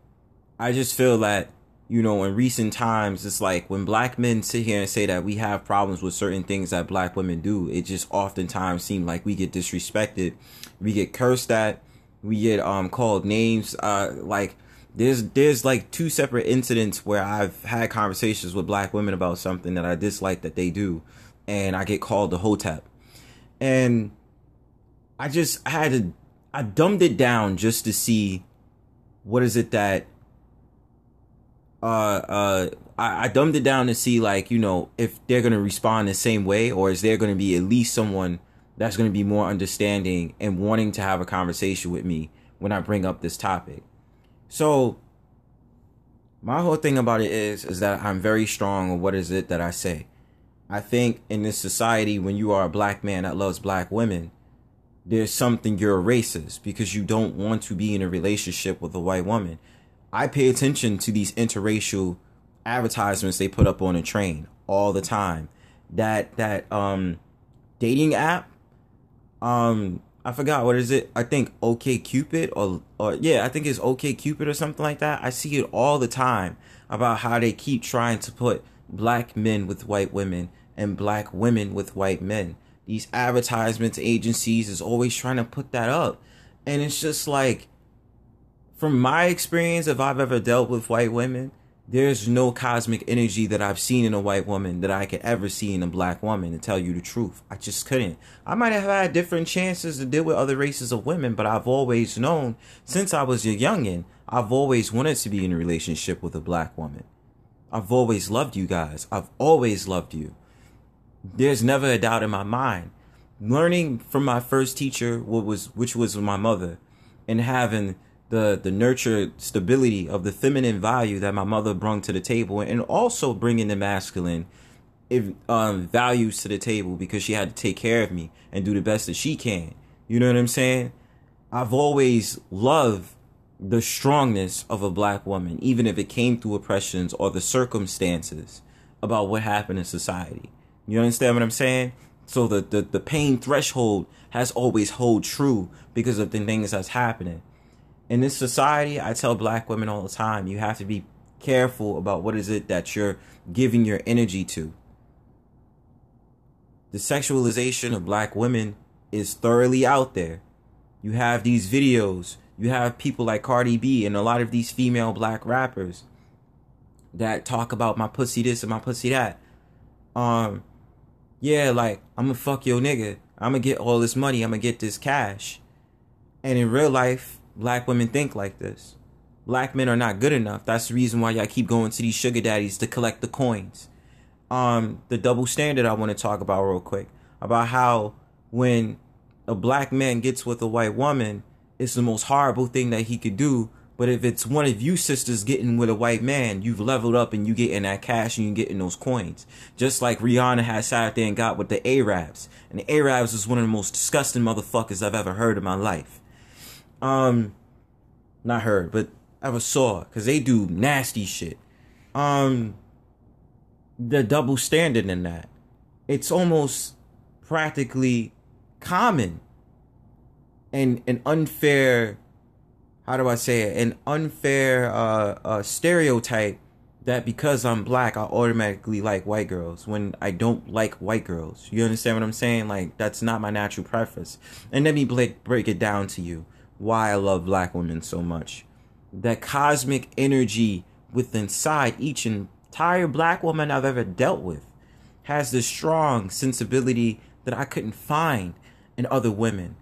I just feel that, you know, in recent times, it's like when black men sit here and say that we have problems with certain things that black women do, it just oftentimes seems like we get disrespected, we get cursed at, we get um called names. Uh, like there's there's like two separate incidents where I've had conversations with black women about something that I dislike that they do, and I get called the hotep, and I just I had to I dumbed it down just to see what is it that uh uh I, I dumbed it down to see like, you know, if they're gonna respond the same way or is there gonna be at least someone that's gonna be more understanding and wanting to have a conversation with me when I bring up this topic. So my whole thing about it is is that I'm very strong on what is it that I say. I think in this society when you are a black man that loves black women, there's something you're a racist because you don't want to be in a relationship with a white woman. I pay attention to these interracial advertisements they put up on a train all the time. That that um dating app um I forgot what is it? I think OK Cupid or or yeah, I think it's OK Cupid or something like that. I see it all the time about how they keep trying to put black men with white women and black women with white men these advertisements agencies is always trying to put that up and it's just like from my experience if i've ever dealt with white women there's no cosmic energy that i've seen in a white woman that i could ever see in a black woman to tell you the truth. I just couldn't. I might have had different chances to deal with other races of women but i've always known since i was a youngin i've always wanted to be in a relationship with a black woman. I've always loved you guys. I've always loved you. There's never a doubt in my mind. Learning from my first teacher, what was which was my mother, and having the the nurture stability of the feminine value that my mother brought to the table, and also bringing the masculine if, um, values to the table because she had to take care of me and do the best that she can. You know what I'm saying? I've always loved the strongness of a black woman, even if it came through oppressions or the circumstances about what happened in society. You understand what I'm saying? So the, the, the pain threshold has always hold true because of the things that's happening. In this society, I tell black women all the time, you have to be careful about what is it that you're giving your energy to. The sexualization of black women is thoroughly out there. You have these videos, you have people like Cardi B and a lot of these female black rappers that talk about my pussy this and my pussy that. Um yeah, like I'm gonna fuck your nigga. I'm gonna get all this money. I'm gonna get this cash. And in real life, black women think like this. Black men are not good enough. That's the reason why y'all keep going to these sugar daddies to collect the coins. Um, the double standard I want to talk about real quick about how when a black man gets with a white woman, it's the most horrible thing that he could do. But if it's one of you sisters getting with a white man, you've leveled up and you getting that cash and you getting those coins. Just like Rihanna has sat there and got with the Arabs. And the Arabs is one of the most disgusting motherfuckers I've ever heard in my life. Um, not heard, but ever saw, cause they do nasty shit. Um, the double standard in that, it's almost practically common and an unfair how do I say it an unfair uh, uh, stereotype that because I'm black I automatically like white girls when I don't like white girls. You understand what I'm saying? Like that's not my natural preference. And let me break break it down to you why I love black women so much. That cosmic energy within inside each entire black woman I've ever dealt with has this strong sensibility that I couldn't find in other women.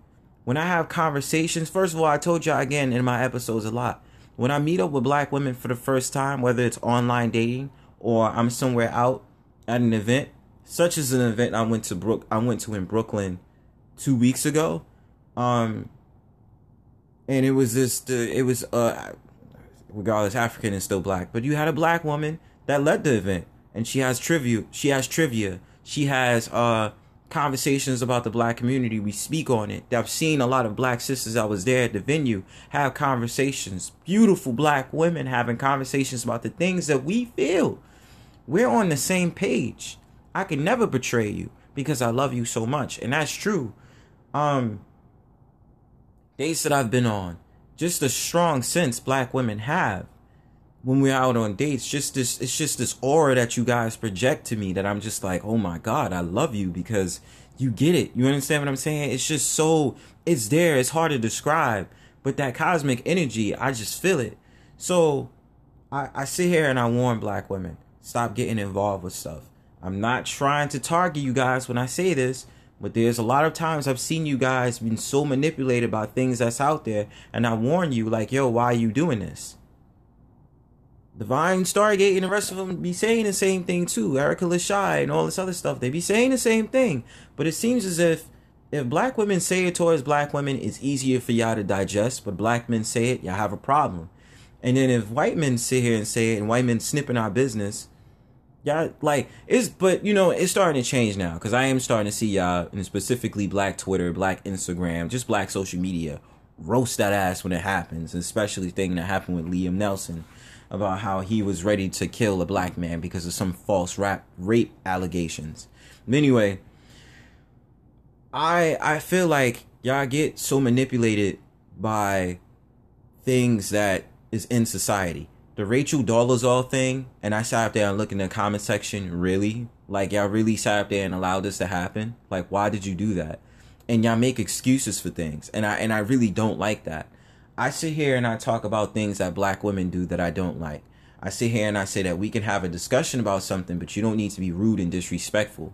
When I have conversations, first of all, I told y'all again in my episodes a lot. When I meet up with black women for the first time, whether it's online dating or I'm somewhere out at an event, such as an event I went to Brook I went to in Brooklyn two weeks ago. Um and it was just uh, it was uh regardless African and still black, but you had a black woman that led the event and she has trivia she has trivia. She has uh conversations about the black community. We speak on it. I've seen a lot of black sisters I was there at the venue have conversations. Beautiful black women having conversations about the things that we feel. We're on the same page. I can never betray you because I love you so much. And that's true. Um dates that I've been on, just the strong sense black women have when we're out on dates just this it's just this aura that you guys project to me that i'm just like oh my god i love you because you get it. You understand what i'm saying? It's just so it's there it's hard to describe but that cosmic energy i just feel it. So i i sit here and i warn black women stop getting involved with stuff. I'm not trying to target you guys when i say this but there's a lot of times I've seen you guys being so manipulated by things that's out there, and I warn you, like, yo, why are you doing this? Divine Stargate and the rest of them be saying the same thing too. Erica Lashai and all this other stuff. They be saying the same thing. But it seems as if if black women say it towards black women, it's easier for y'all to digest. But black men say it, y'all have a problem. And then if white men sit here and say it and white men snipping our business, y'all like it's but you know, it's starting to change now. Cause I am starting to see y'all and specifically black Twitter, black Instagram, just black social media roast that ass when it happens, especially thing that happened with Liam Nelson about how he was ready to kill a black man because of some false rap rape allegations. Anyway, I I feel like y'all get so manipulated by things that is in society. The Rachel Dolezal thing, and I sat up there and looked in the comment section, really? Like y'all really sat up there and allowed this to happen? Like why did you do that? And y'all make excuses for things. And I and I really don't like that. I sit here and I talk about things that black women do that I don't like. I sit here and I say that we can have a discussion about something, but you don't need to be rude and disrespectful.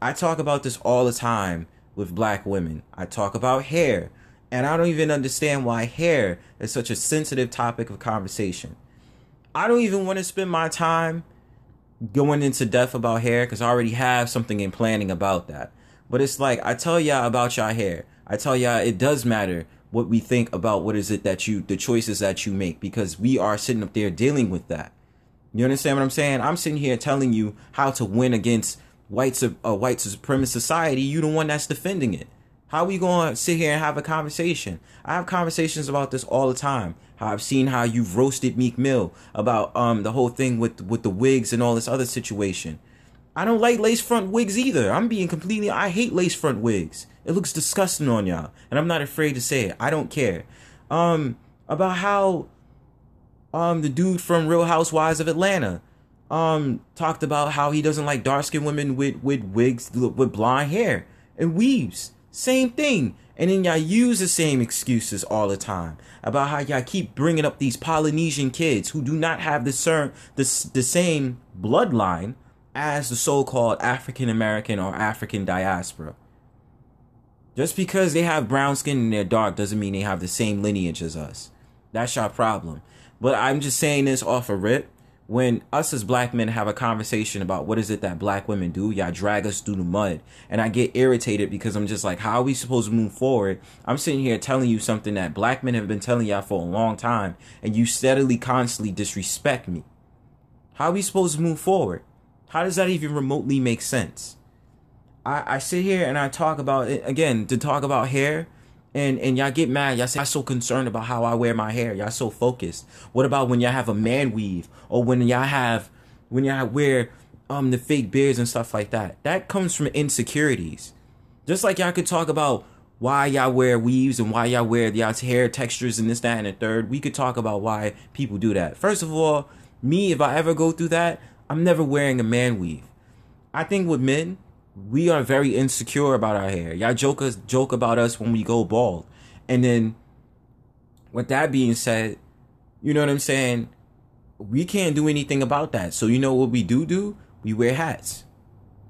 I talk about this all the time with black women. I talk about hair, and I don't even understand why hair is such a sensitive topic of conversation. I don't even want to spend my time going into depth about hair because I already have something in planning about that. But it's like I tell y'all about y'all hair. I tell y'all it does matter what we think about what is it that you the choices that you make because we are sitting up there dealing with that. You understand what I'm saying? I'm sitting here telling you how to win against white a uh, white supremacist society. You the one that's defending it. How we to sit here and have a conversation? I have conversations about this all the time. How I've seen how you've roasted Meek Mill about um the whole thing with with the wigs and all this other situation. I don't like lace front wigs either. I'm being completely I hate lace front wigs. It looks disgusting on y'all. And I'm not afraid to say it. I don't care. Um about how um the dude from Real Housewives of Atlanta um talked about how he doesn't like dark skinned women with with wigs with blonde hair and weaves. Same thing. And then y'all use the same excuses all the time about how y'all keep bringing up these Polynesian kids who do not have the, the, the same bloodline as the so-called African American or African diaspora. Just because they have brown skin and they're dark doesn't mean they have the same lineage as us. That's your problem. But I'm just saying this off a rip. When us as black men have a conversation about what is it that black women do, y'all drag us through the mud. And I get irritated because I'm just like, how are we supposed to move forward? I'm sitting here telling you something that black men have been telling y'all for a long time, and you steadily, constantly disrespect me. How are we supposed to move forward? How does that even remotely make sense? I, I sit here and I talk about it again to talk about hair and and y'all get mad. Y'all say I'm so concerned about how I wear my hair. Y'all so focused. What about when y'all have a man weave or when y'all have when y'all wear um the fake beards and stuff like that? That comes from insecurities. Just like y'all could talk about why y'all wear weaves and why y'all wear y'all's hair textures and this, that, and the third. We could talk about why people do that. First of all, me, if I ever go through that, I'm never wearing a man weave. I think with men, we are very insecure about our hair. Y'all joke us joke about us when we go bald. And then with that being said, you know what I'm saying? We can't do anything about that. So you know what we do do? We wear hats.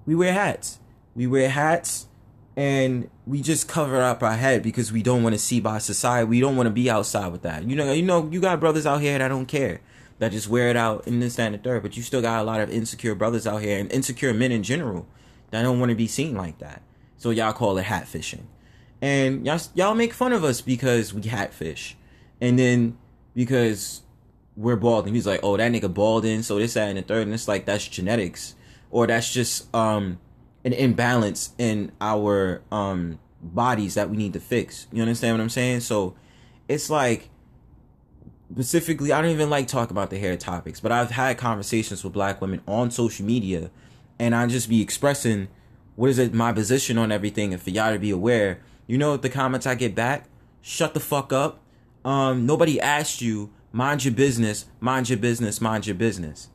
We wear hats. We wear hats and we just cover up our head because we don't want to see by society. We don't want to be outside with that. You know, you know, you got brothers out here that don't care that just wear it out in this, that, and the third. But you still got a lot of insecure brothers out here and insecure men in general that don't want to be seen like that. So y'all call it hat fishing. And y'all, y'all make fun of us because we hat fish. And then because we're balding, he's like, oh, that nigga balding, so this, that, and the third. And it's like, that's genetics. Or that's just um an imbalance in our um bodies that we need to fix. You understand what I'm saying? So it's like specifically, I don't even like talk about the hair topics, but I've had conversations with black women on social media, and I just be expressing what is it my position on everything, and for y'all to be aware. You know the comments I get back? Shut the fuck up. Um, nobody asked you. Mind your business. Mind your business. Mind your business.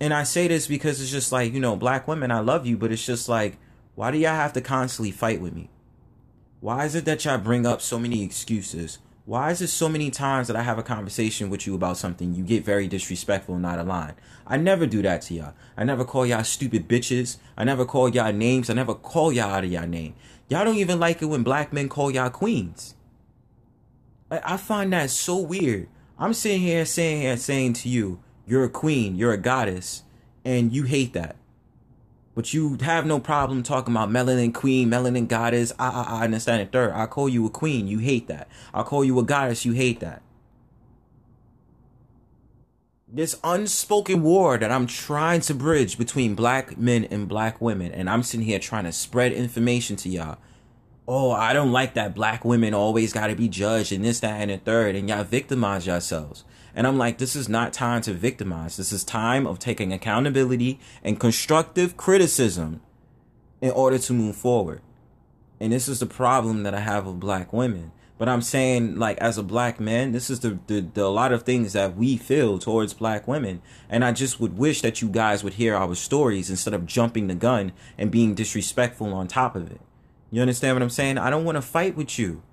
And I say this because it's just like you know, black women. I love you, but it's just like, why do y'all have to constantly fight with me? Why is it that y'all bring up so many excuses? Why is it so many times that I have a conversation with you about something, you get very disrespectful and not aligned? I never do that to y'all. I never call y'all stupid bitches. I never call y'all names. I never call y'all out of y'all name. Y'all don't even like it when black men call y'all queens. I, I find that so weird. I'm sitting here saying here saying to you, you're a queen, you're a goddess, and you hate that. But you have no problem talking about melanin queen, melanin goddess. I, I, I understand it. Third, I call you a queen. You hate that. I call you a goddess. You hate that. This unspoken war that I'm trying to bridge between black men and black women, and I'm sitting here trying to spread information to y'all. Oh, I don't like that black women always got to be judged and this, that, and the third, and y'all victimize yourselves. And I'm like, this is not time to victimize. This is time of taking accountability and constructive criticism in order to move forward. And this is the problem that I have with black women. But I'm saying, like, as a black man, this is the, the, the, a lot of things that we feel towards black women. And I just would wish that you guys would hear our stories instead of jumping the gun and being disrespectful on top of it. You understand what I'm saying? I don't want to fight with you.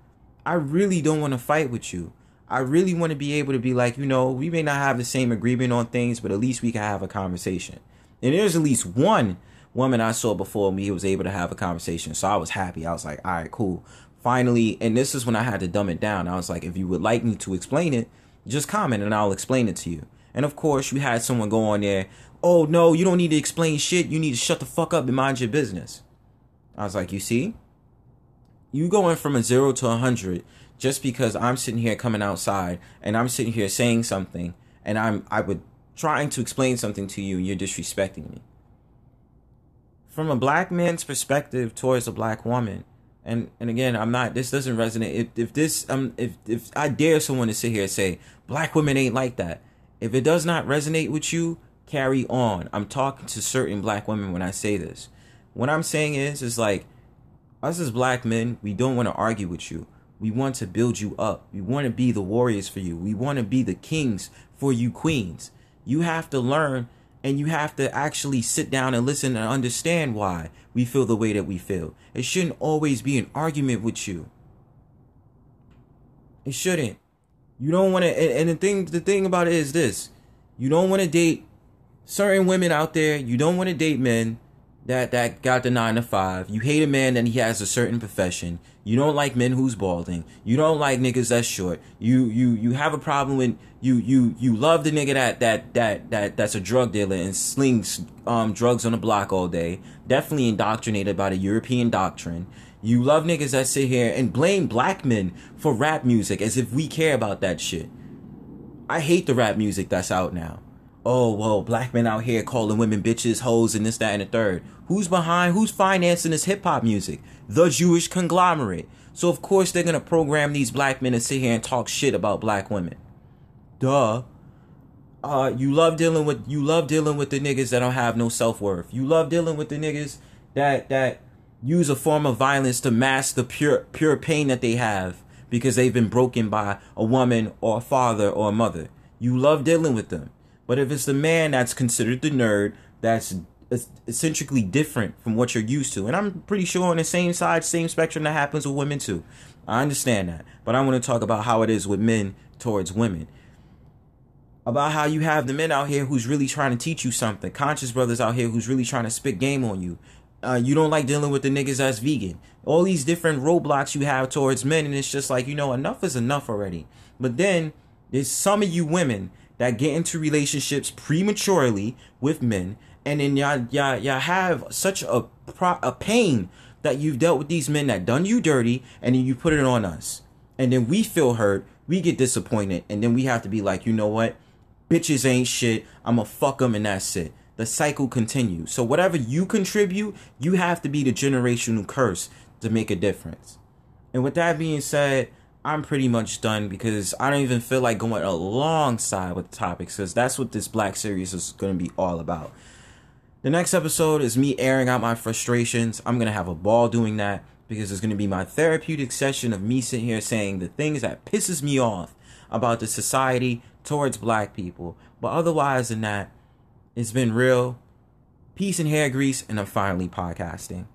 I really don't want to fight with you. I really want to be able to be like, you know, we may not have the same agreement on things, but at least we can have a conversation. And there's at least one woman I saw before me who was able to have a conversation. So I was happy. I was like, all right, cool. Finally, and this is when I had to dumb it down. I was like, if you would like me to explain it, just comment and I'll explain it to you. And of course, you had someone go on there, oh no, you don't need to explain shit. You need to shut the fuck up and mind your business. I was like, you see? You going from a zero to a hundred just because I'm sitting here coming outside and I'm sitting here saying something and I'm I would trying to explain something to you and you're disrespecting me. From a black man's perspective towards a black woman, and and again, I'm not. This doesn't resonate. If if this um if if I dare someone to sit here and say black women ain't like that, if it does not resonate with you, carry on. I'm talking to certain black women when I say this. What I'm saying is, is like us as black men, we don't want to argue with you. We want to build you up. We want to be the warriors for you. We want to be the kings for you queens. You have to learn and you have to actually sit down and listen and understand why we feel the way that we feel. It shouldn't always be an argument with you. It shouldn't. You don't want to and, the thing the thing about it is this. You don't want to date certain women out there, you don't want to date men that that got the nine to five. You hate a man that he has a certain profession. You don't like men who's balding. You don't like niggas that's short. You you you have a problem with you you you love the nigga that that that that that's a drug dealer and slings um drugs on the block all day. Definitely indoctrinated by the European doctrine. You love niggas that sit here and blame black men for rap music as if we care about that shit. I hate the rap music that's out now oh well black men out here calling women bitches hoes and this that and the third. Who's behind who's financing this hip-hop music? The jewish conglomerate. So of course they're gonna program these black men to sit here and talk shit about black women. Duh. Uh you love dealing with you love dealing with the niggas that don't have no self-worth. You love dealing with the niggas that that use a form of violence to mask the pure pure pain that they have because they've been broken by a woman or a father or a mother. You love dealing with them but if it's the man that's considered the nerd, that's eccentrically different from what you're used to, and I'm pretty sure on the same side, same spectrum that happens with women too. I understand that, but I want to talk about how it is with men towards women. About how you have the men out here who's really trying to teach you something, conscious brothers out here who's really trying to spit game on you. Uh, you don't like dealing with the niggas that's vegan. All these different roadblocks you have towards men, and it's just like, you know, enough is enough already. But then there's some of you women that get into relationships prematurely with men, and then y'all y'all y'all have such a pro- a pain that you've dealt with these men that done you dirty, and then you put it on us, and then we feel hurt, we get disappointed, and then we have to be like, you know what, bitches ain't shit. I'ma fuck them, and that's it. The cycle continues. So whatever you contribute, you have to be the generational curse to make a difference. And with that being said, I'm pretty much done because I don't even feel like going alongside with the topics because that's what this Black series is going to be all about. The next episode is me airing out my frustrations. I'm going to have a ball doing that because it's going to be my therapeutic session of me sitting here saying the things that pisses me off about the society towards black people. But otherwise than that, it's been real. Peace and hair grease, and I'm finally podcasting.